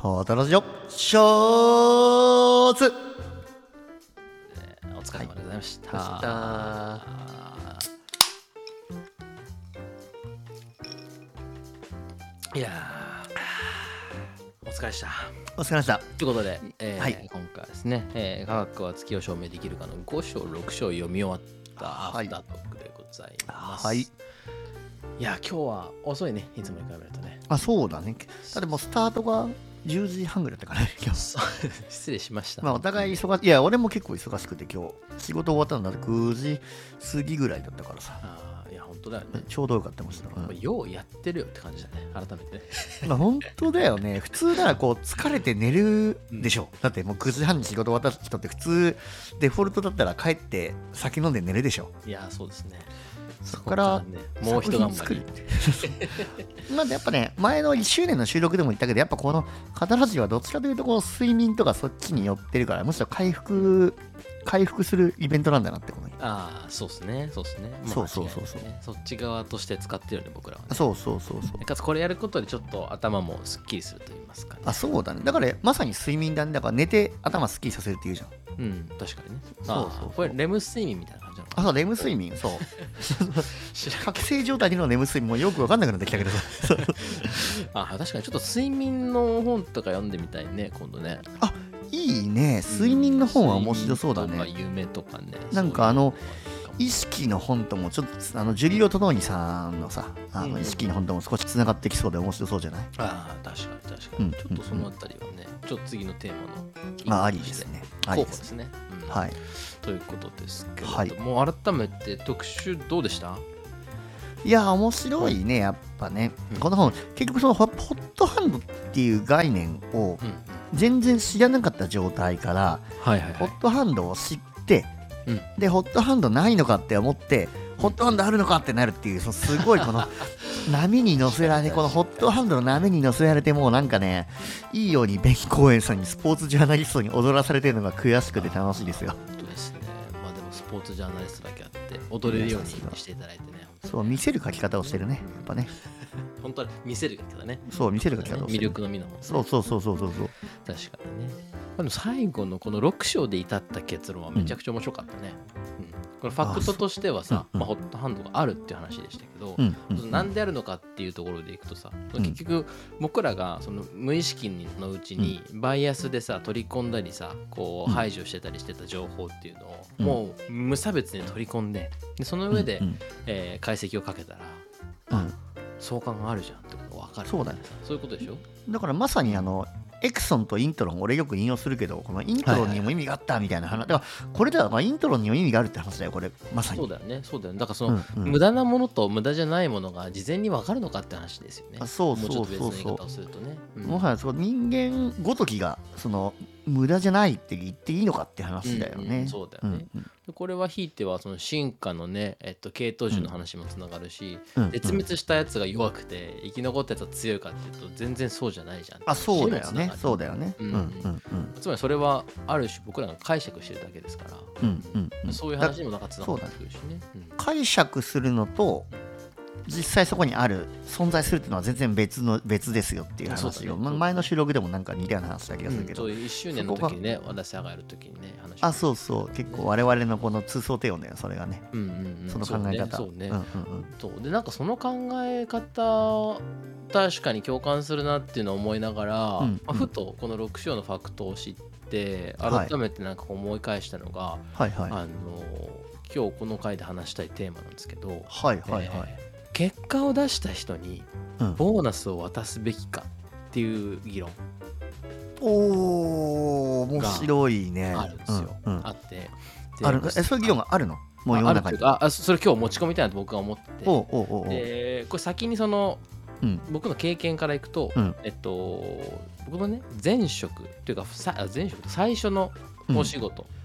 カタラジオショーツ。お疲れ様でございました。ました。いやーお疲れでした。お疲れ様でした。ということで、えーはい。今回はですね、えー科学は月を証明できるかの5章、6章読み終わったアはい。フタートークでございます。はいいや、今日は遅いね、いつもに比べるとね。あそうだねだってもうスタートが10時半ぐらいだったからね 今日失礼しました。まあお互い忙しいいや俺も結構忙しくて今日仕事終わったのだって9時過ぎぐらいだったからさあーいや、本当だよね。ちょうどよかったもんようやってるよって感じだね、改めてね。まあ本当だよね 普通ならこう疲れて寝るでしょ、だってもう9時半に仕事終わった人って普通デフォルトだったら帰って酒飲んで寝るでしょいや、そうですね。そこからね、もう一頑張りまあやっぱね前の1周年の収録でも言ったけどやっぱこのカタラジはどっちかというとこう睡眠とかそっちに寄ってるからむしろ回復回復するイベントなんだなってことにああ、そうですね、そうですね。まあそうそうそうそう。ね。そっち側として使ってるよね、僕らはね。そうそうそうそう。かつこれやることでちょっと頭もすっきりすると言いますかね。あそうだね。だからまさに睡眠だね。だから寝て頭すっきりさせるっていうじゃん。うん、確かにね。そうそうこれレム睡眠みたいな。感じなのかあそうレム睡眠。そう。覚醒状態でのレム睡眠もよく分かんなくなってきたけど。さ あ確かにちょっと睡眠の本とか読んでみたいね、今度ね。いいね。睡眠の本は面白そうだね。夢とかね。なんかあの意識の本ともちょっとあのジュリオ・トノーニさんのさあのうん。意識の本とも少しつながってきそうで面白そうじゃない？ああ、確かに確かに。うん。ちょっとそのあたりはね、ちょっと次のテーマの。まあありですね。候補ですすね。うん。はい。ということですけれどはい。も、改めて特集どうでした？いや面白いねやっぱね。うん。この本結局そのホホットハンドっていう概念をうん。全然知らなかった状態から。ホットハンドを知ってうん。でホットハンドないのかって思ってホットハンドあるのかってなるっていうそのすごいこの 波に乗せられこのホットハンドの波に乗せられてもうなんかねいいようにベン公園さんにスポーツジャーナリストに踊らされてるのが悔しくて楽しいですよ本当ですね。まあでもスポーツジャーナリストだけあって、踊れるようにしていただいてね。そう見せる書き方をしてるねやっぱね。本当に見せるからね。そう見せる書き方をして魅る力のみのもんね。そうそうそうそうそうそう。確かにね。まあでも最後のこの6章で至った結論はめちゃくちゃ面白かったね。うん。このファクトとしてはさ、う。んうん。まあ、ホットハンドがあるっていう話でしたけど、うんうん。なんであるのかっていうところでいくとさ、うん。結局僕らがその無意識のうちにバイアスでさ取り込んだりさこううん。排除してたりしてた情報っていうのを、うん。もう無差別に取り込んででその上で、うんえー解析をかけたらうん。うん相関があるじゃんってことが分かる。そうだね。そういうことでしょ？だからまさにあのエクソンとイントロン俺よく引用するけどこのイントロンにも意味があったみたいな話。だからこれではまあイントロンにも意味があるって話だよこれ。まさに。そうだよね。そうだよね。だからその、うんうん。無駄なものと無駄じゃないものが事前に分かるのかって話ですよね。あそうそうもうそう。そうの言い方をするとね、うん。もはやその人間ごときがその無駄じゃないって言っていいのかって話だよね。うんうんそうだよね。うんでこれはひいてはその進化のね、えっと、系統樹の話もつながるし、うん。うん。絶滅したやつが弱くて生き残ったやつは強いかっていうと全然そうじゃないじゃん。あそうだよね。そうだだよね。ううんんうんうん。つまりそれはある種僕らが解釈してるだけですから、うんうんうん。そういう話にもなんかつながってくるしね、うん。解釈するのと実際そこにある存在するっていうのは全然別の別ですよっていうそうだね。話を、ま前の収録でもなんか似たような話した気がするけど、そういう1周年の時にね和田さんがやる時にね話あそうそう。結構我々のこの通奏低音だよそれがね、うんうんうん。その考え方。そうね。そうね。うんうんうん。そう。でなんかその考え方確かに共感するなっていうのを思いながら、うん。まあ、ふとこの6章のファクトを知ってはい。改めてなんか思い返したのが、はいはい。あの今日この回で話したいテーマなんですけど、はいはいはい、えー結果を出した人にうん。ボーナスを渡すべきかっていう議論おー面白いね。あるんですよ、うんうん。あって。であるえそういう議論があるの？もう世の中に。ああるっていうかあそれ今日持ち込みたいなと僕は思って。ておうおうおうおう。でこれ先にそのうん。僕の経験からいくと、うん。えっと僕のね前職っていうかさあ前職最初のお仕事。うん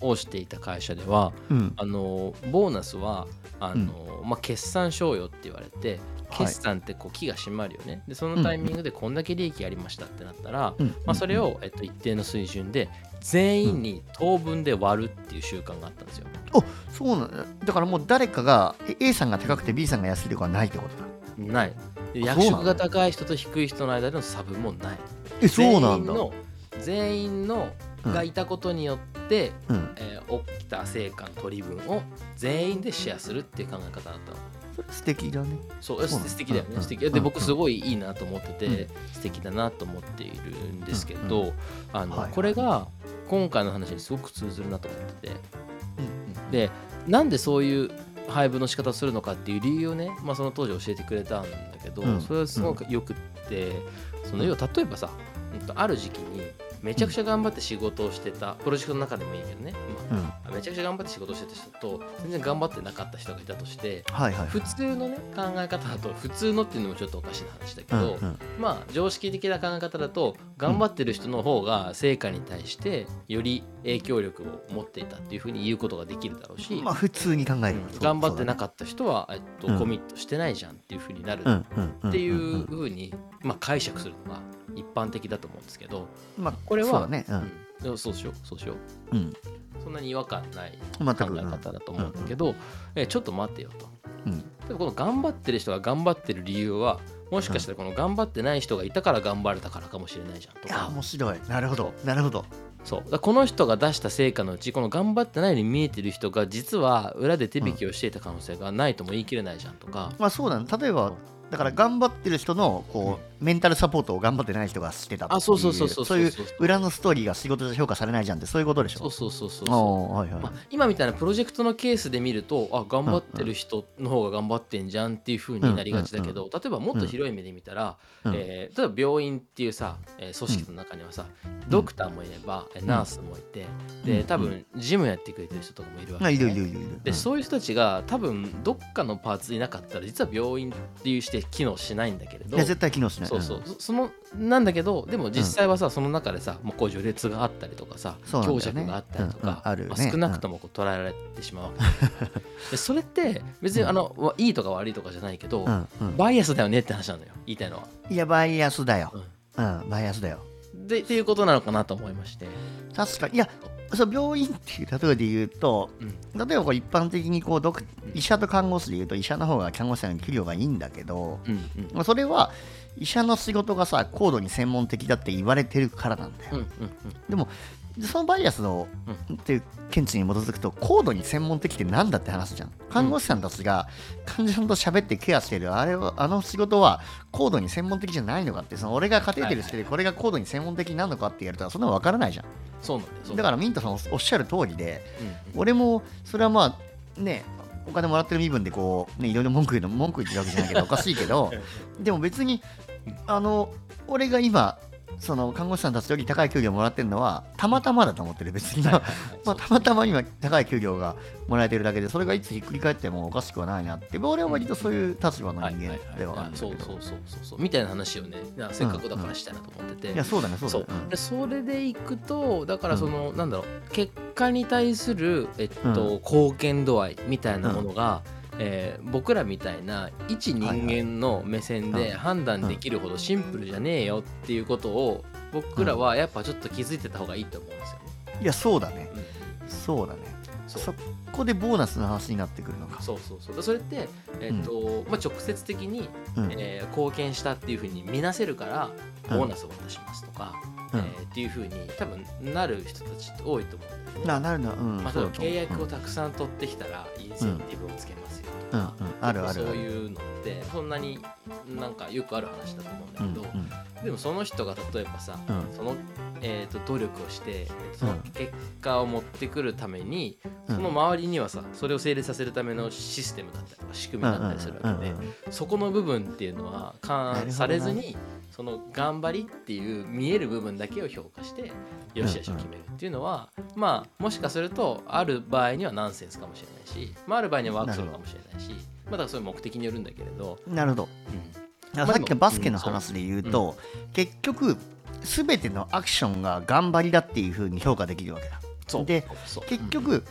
をしていた会社では、うん。あのボーナスはあの、まあ、決算賞与って言われてはい。決算ってこう木が締まるよね。でそのタイミングでこんだけ利益ありましたってなったら、うん。まあ、それを、えっと、一定の水準で全員に当分で割るっていう習慣があったんですよ。おそうなんだだからもう誰かがえ A さんが高くて B さんが安いとかはないってことだ。ない。で役職が高い人と低い人の間での差分もない。えそうなんだ。全員の全員のうんがいたことによって、うん。えー起きた成果の取り分を全員でシェアするっていう考え方だったの。それ素敵だね。そう素敵だよね、うん。素敵。でうん。僕すごいいいなと思ってて、うん。素敵だなと思っているんですけど、うん。あのはいはい。これが今回の話にすごく通ずるなと思ってて。うんでなんでそういう配分の仕方をするのかっていう理由をね、まあ、その当時教えてくれたんだけど、うん。それはすごくよくってその要は例えばさ、ある時期にめちゃくちゃ頑張って仕事をしてたプロジェクトの中でもいいけどね、めちゃくちゃ頑張って仕事をしてた人と全然頑張ってなかった人がいたとしてはいはい普通のね考え方だと普通のっていうのもちょっとおかしな話だけうんど、うん。まあ常識的な考え方だと頑張ってる人の方が成果に対してより影響力を持っていたっていうふうに言うことができるだろうし、まあ普通に考える。うん。頑張ってなっかった人は、えっとうんコミットしてないじゃんっていうふうになる。たっっていうふうに、まあ、解釈するのが一般的だと思うんですけど、まあこれはそうだね。うんそうしようそうしよう。うん。そんなに違和感ない考え方だと思うんだけど、えちょっと待ってよと。うん。でもこの頑張ってる人が頑張ってる理由はもしかしたらこの頑張ってない人がいたから頑張れたからかもしれないじゃんといやか面白い。なるほど。なるほど。そう。この人が出した成果のうちこの頑張ってないように見えてる人が実は裏で手引きをしていた可能性がないとも言い切れないじゃんとか、まあそうだね。例えばだから頑張ってる人のこうメンタルサポートを頑張ってない人がしてたっていうそういう裏のストーリーが仕事で評価されないじゃんってそういうことでしょ？そうそうそうそうはいはい。まあ、今みたいなプロジェクトのケースで見るとあ頑張ってる人の方が頑張ってんじゃんっていう風になりがちだけど、例えばもっと広い目で見たら、うん。えー例えば病院っていうさ、えー組織の中にはさ、ドクターもいれば、えーナースもいて、うん。で多分ジムやってくれてる人とかもいるわけ、あねい？るいるいるいる。でそういう人たちが多分どっかのパーツいなかったら実は病院っていうして機能しないんだけれど。いや絶対機能しない。そうそう、そそのなんだけどでも実際はさ、その中でさもうこう序列があったりとかさ、ね。強弱があったりとか、うんね。まあ少なくともこう捉えられてしまうわけ。でそれって別にあの、わいいとか悪いとかじゃないけど、うんうん。バイアスだよねって話なのよ。言いたいのは。いやバイアスだよ。うん。うんバイアスだよでっていうことなのかなと思いまして。確かに。いやそう病院っていう例えで言うとうん。例えばこう一般的にこうドク医者と看護師で言うと医者の方が看護師さんの給料がいいんだけどうんうん。まあそれは医者の仕事がさ高度に専門的だって言われてるからなんだよ。うんうん。でもそのバイアスの、っていう見地に基づくと高度に専門的ってなんだって話じゃん。看護師さんたちが患者さんと喋ってケアしてるあれはあの仕事は高度に専門的じゃないのかってその俺がカテーテルしててこれが高度に専門的なのかって言われたらそんなの分からないじゃん。そうなんだからミントさんおっしゃる通りでうん俺もそれはまあねお金もらってる身分でこうねいろいろ文句言うの文句言ってるわけじゃないけどおかしいけど でも別にあの俺が今その看護師さんたちより高い給料もらってるのはたまたまだと思ってる別に、まあ、たまたま今高い給料がもらえてるだけでそれがいつひっくり返ってもおかしくはないなって。俺は割とそういう立場の人間ではあるんだけど。そうそうそうそうそう。みたいな話をねせっかくだからしたいなと思ってて、いやそうだねそうだね。う。それでいくとだからその、なんだろう結果に対する、えっと貢献度合いみたいなものが、えー僕らみたいな一人間の目線で判断できるほどシンプルじゃねえよっていうことを僕らはやっぱちょっと気づいてた方がいいと思うんですよね。いやそうだね。うん。そうだね。そこでボーナスの話になってくるのか。そうそうそう。でそれって、えっとまあ、直接的に、うん。えー貢献したっていうふうに見なせるからうん。ボーナスを渡しますとか、うん。えーっていうふうに多分なる人たちって多いと思うんだよね。ななるなうん。まあ、契約をたくさん取ってきたらインセンティブをつけますようんうん。あるあるそういうのってそんなになんかよくある話だと思うんだうんけど、うんでもその人が例えばさ、うん。その、えー、と努力をしてそのうん。結果を持ってくるために、うん。その周りにはさそれを成立させるためのシステムだったりとか仕組みだったりするわけで、うんうんうんそこの部分っていうのは勘されずにその頑張りっていう見える部分だけを評価してよしよしを決めるっていうのは、まあもしかするとある場合にはナンセンスかもしれないし、まあ、ある場合にはワークするかもしれないしまあだからそういう目的によるんだけれど、なるほど。うん。さっきのバスケの話で言うと、結局全てのアクションが頑張りだっていう風に評価できるわけだ。そうで結局、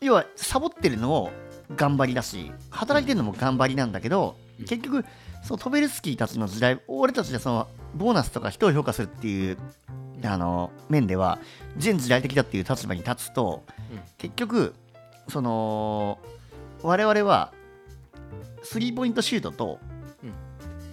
要はサボってるのも頑張りだし働いてるのも頑張りなんだけど、うん。結局そのトベルスキーたちの時代俺たちでそのボーナスとか人を評価するっていうあの面では全時代的だっていう立場に立つと、うん。結局その我々はスリーポイントシュートと、うん。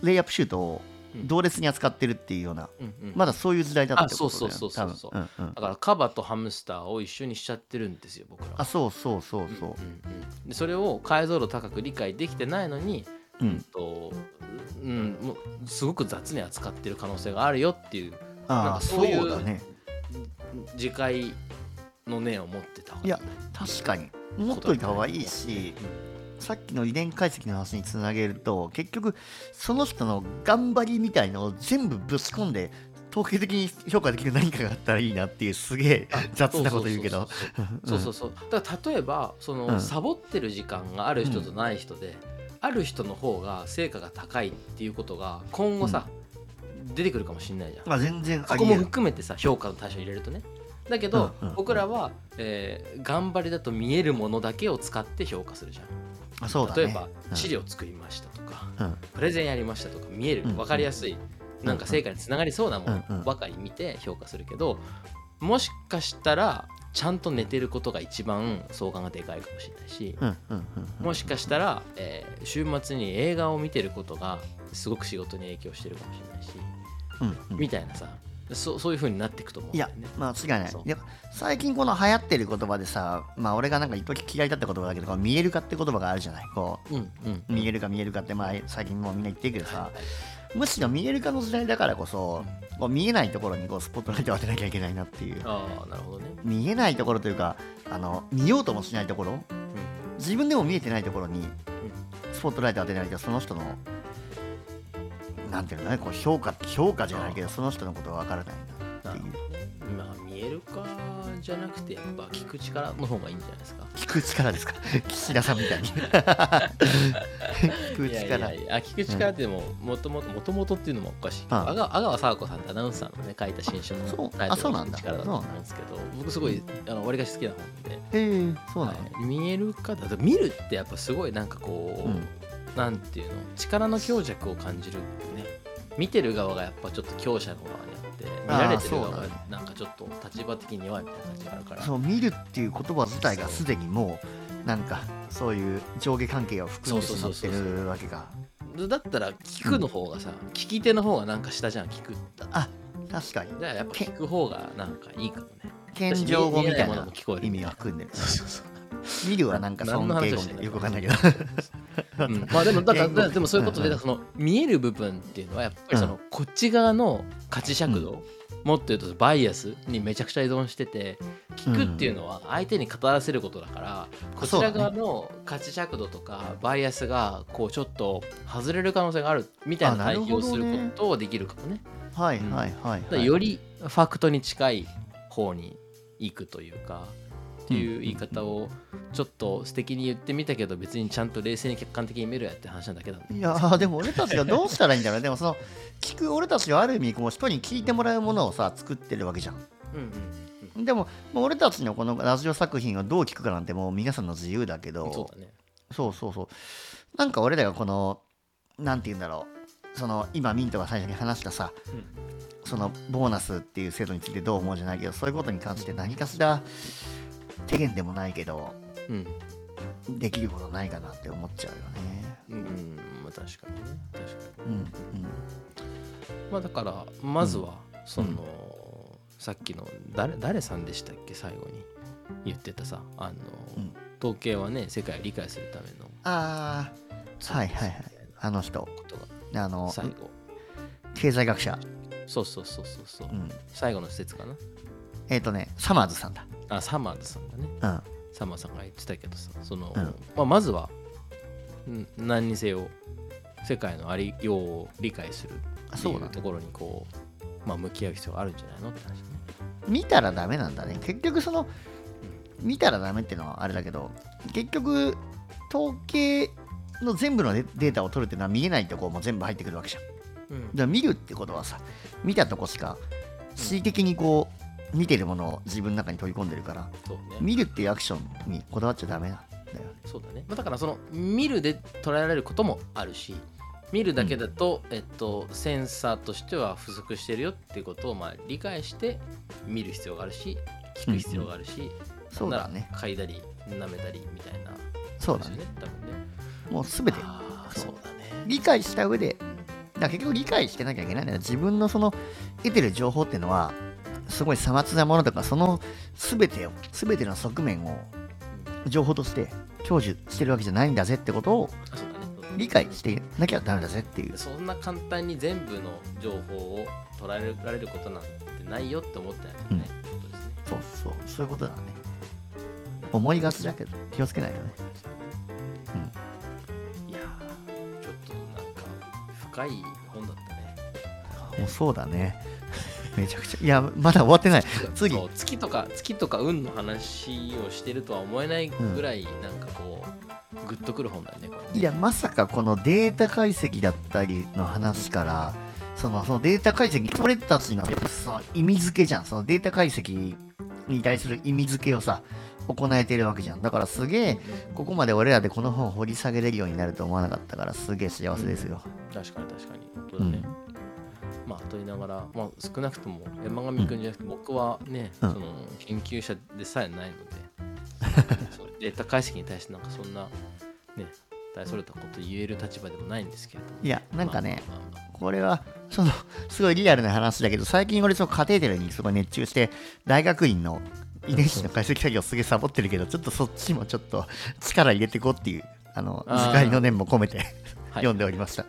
レイアップシュートをうん。同列に扱ってるっていうような、うんうん。まだそういう時代だったってことだよそうそうそうそう。だからカバとハムスターを一緒にしちゃってるんですよ僕らあそうそうそうそう。うんうん。でそれを解像度高く理解できてないのに、うん、うんとうん、もうすごく雑に扱ってる可能性があるよっていうああそういううだね自戒の念を持ってた方がいや確かに。持っといた方がいいしさっきの遺伝解析の話につなげると結局その人の頑張りみたいのを全部ぶち込んで統計的に評価できる何かがあったらいいなっていうすげえ雑なこと言うけど。そうそうそう。だから例えばその、うん。サボってる時間がある人とない人で、ある人の方が成果が高いっていうことが今後さ、出てくるかもしれないじゃん。まあ全然そこも含めてさ評価の対象に入れるとねだけど、うんうん僕らは、えー頑張りだと見えるものだけを使って評価するじゃん。あそうだね。例えば、うん。資料作りましたとかうん。プレゼンやりましたとか見える。うん分かりやすい、なんか成果につながりそうなもうんうんのばかり見て評価するけどもしかしたらちゃんと寝てることが一番相関がでかいかもしれないしもしかしたら、えー週末に映画を見てることがすごく仕事に影響してるかもしれないしうんうん。みたいなさそそういう風になっていくと思うんいやだよね。間違い。ないや最近この流行ってる言葉でさまあ俺がなんか一時嫌いだった言葉だけど見える化って言葉があるじゃない。こうんうんう見えるか見えるかってまあ最近もうみんな言ってるけどさむしろ見える化の時代だからこそこう見えないところにこうスポットライトを当てなきゃいけないなっていう。ああなるほどね。見えないところというかあの見ようともしないところ。自分でも見えてないところにスポットライトを当てないとその人のなんていうのねこう評価評価じゃないけどその人のことがわからないなっていう。まあ見えるかじゃなくてやっぱ聞く力の方がいいんじゃないですか？聞く力ですか？岸田さんみたいに。聞くいやい力やいや。あ聞く力ってももともともともとっていうのもおかしい。けど、ああ阿川佐和子さんってアナウンサーのね書いた新書のタイトルの力だと思うんですけど僕すごいあの割かし好きな本で、えー、そうなの、はい。見えるかだと見るってやっぱすごいなんかこう、うん。なんていうの？力の強弱を感じるね。見てる側がやっぱちょっと強者の側にあって見られてる側がかちょっと立場的に弱いみたいな感じがあるから。そう見るっていう言葉自体がすでにもうなんかそういう上下関係を含んでしまってるわけかだったら聞くの方がさ、聞き手の方がなんか下じゃん聞くだあ確かに。じゃあやっぱ聞く方がなんかいいかもね。謙譲語みたいないものなも聞こえる意味は含んでるそうそうそう。見るはなんか尊敬語みたいなよくわかんないけど。うん。まあでもだからでもそういうことで、うんうんその見える部分っていうのはやっぱりその、こっち側の価値尺度、もっと言うとバイアスにめちゃくちゃ依存してて聞くっていうのは相手に語らせることだから、こちら側の価値尺度とかバイアスがこうちょっと外れる可能性があるみたいな対比をすることはできるかもね。はいはいはい、はい、よりファクトに近い方に行くというかっていう言い方をちょっと素敵に言ってみたけど別にちゃんと冷静に客観的に見るやって話なんだけどいやー でも俺たちがどうしたらいいんだろうでもその聞く俺たちはある意味こう人に聞いてもらうものをさ作ってるわけじゃん。うんうんでももう俺たちのこのラジオ作品をどう聞くかなんてもう皆さんの自由だけどそうだね。そうそうそう。なんか俺らがこのなんて言うんだろう。その今ミントが最初に話したさ、そのボーナスっていう制度についてどう思うじゃないけどそういうことに関して何かしら手限でもないけどうん。できることないかなって思っちゃうよね。うん、うん。まあ、確かにね。確かに。うん。うん。まあだからまずはその、さっきの誰誰さんでしたっけ？最後に。言ってたさ。あの、うん。統計はね世界を理解するための。ああはいはいはい。あの人。あの最後。経済学者、そうそうそうそうそう、うん、最後の施設かな。えっ、ー、とねサマーズさんだあサマーズさんだね。うん。サマーさんが言ってたけどさその、うん。まあ、まずはん何にせよ世界のありようを理解するっていうところにこう、まあ、向き合う必要があるんじゃないのって話ね。見たらダメなんだね。結局その見たらダメっていうのはあれだけど結局統計の全部のデデータを取るっていうのは見えないところも全部入ってくるわけじゃん。だかうんら見るってことはさ見たとこしか恣意的にこう見てるものを自分の中に取り込んでるからそうね。見るっていうアクションにこだわっちゃダメなんだよそうだね、まあ、だからその見るで捉えられることもあるし見るだけだと、えっと、センサーとしては不足してるよっていうことをまあ理解して見る必要があるし聞く必要があるし、そうだねなんなら嗅いだり舐めたりみたいな。そうだね。多分ね。もう全て。ああそう。だね。理解した上でだから結局理解してなきゃいけないんだよ。自分のその得てる情報っていうのはすごいさまつなものとかその全てを全ての側面を情報として享受してるわけじゃないんだぜってことを理解してなきゃダメだぜっていう。そんな簡単に全部の情報を捉えられることなんてないよって思ってないといけないってことですね。そうそう。そういうことだね。思いがちだけど気をつけないとね。いやーちょっとなんか深い本だったね。もうそうだねめちゃくちゃいやまだ終わってない。次。そう月とか月とか運の話をしてるとは思えないぐらいなんかこう、グッとくる本だよねいやまさかこのデータ解析だったりの話からそのそのデータ解析俺たちのさ意味付けじゃん。そのデータ解析に対する意味付けをさ行えてるわけじゃん。だからすげえここまで俺らでこの本を掘り下げれるようになると思わなかったからすげえ幸せですよ、確かに確かに。本当だね。うんまあと言いながら、まあ、少なくとも山上君じゃなくて僕はね、うんその研究者でさえないので データ解析に対してなんかそんなね大それたこと言える立場でもないんですけれども。いやなんかね、まあまあまあ。これはそのすごいリアルな話だけど最近俺そのカテーテルにすごい熱中して大学院の遺伝子の解析作業すげえサボってるけどちょっとそっちもちょっと力入れていこうっていうあの自戒の念も込めてはい。読んでおりました。い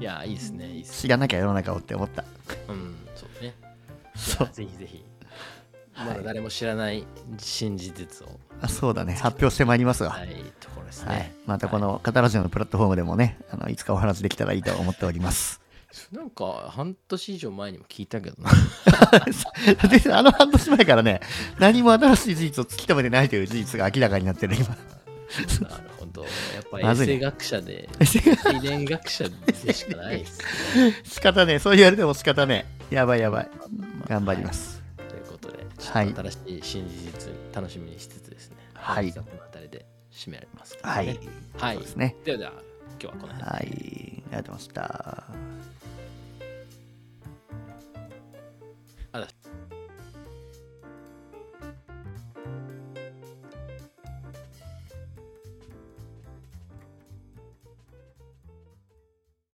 やいいですねいいです知らなきゃ世の中をって思った。うんそうね。そう。ぜひぜひ。まだ誰も知らない新事実を。あそうだね。発表してまいりますわ。はいところですはい。ね、またこのカタラジオのプラットフォームでもねあのいつかお話できたらいいと思っております。なんか半年以上前にも聞いたけどな。で あの半年前からね何も新しい事実を突き止めてないという事実が明らかになってる今 なるほどやっぱまずいね。衛生学者で 遺伝学者でしかないですね。仕方ねそう言われても仕方ねやばいやばい。頑張ります。ということで、は新しい新事実楽しみにしつつですね、はい。この辺りで締められますかはい。ね。はい。そうですね。ではでは、今日はこの辺で。はい。ありがとうございました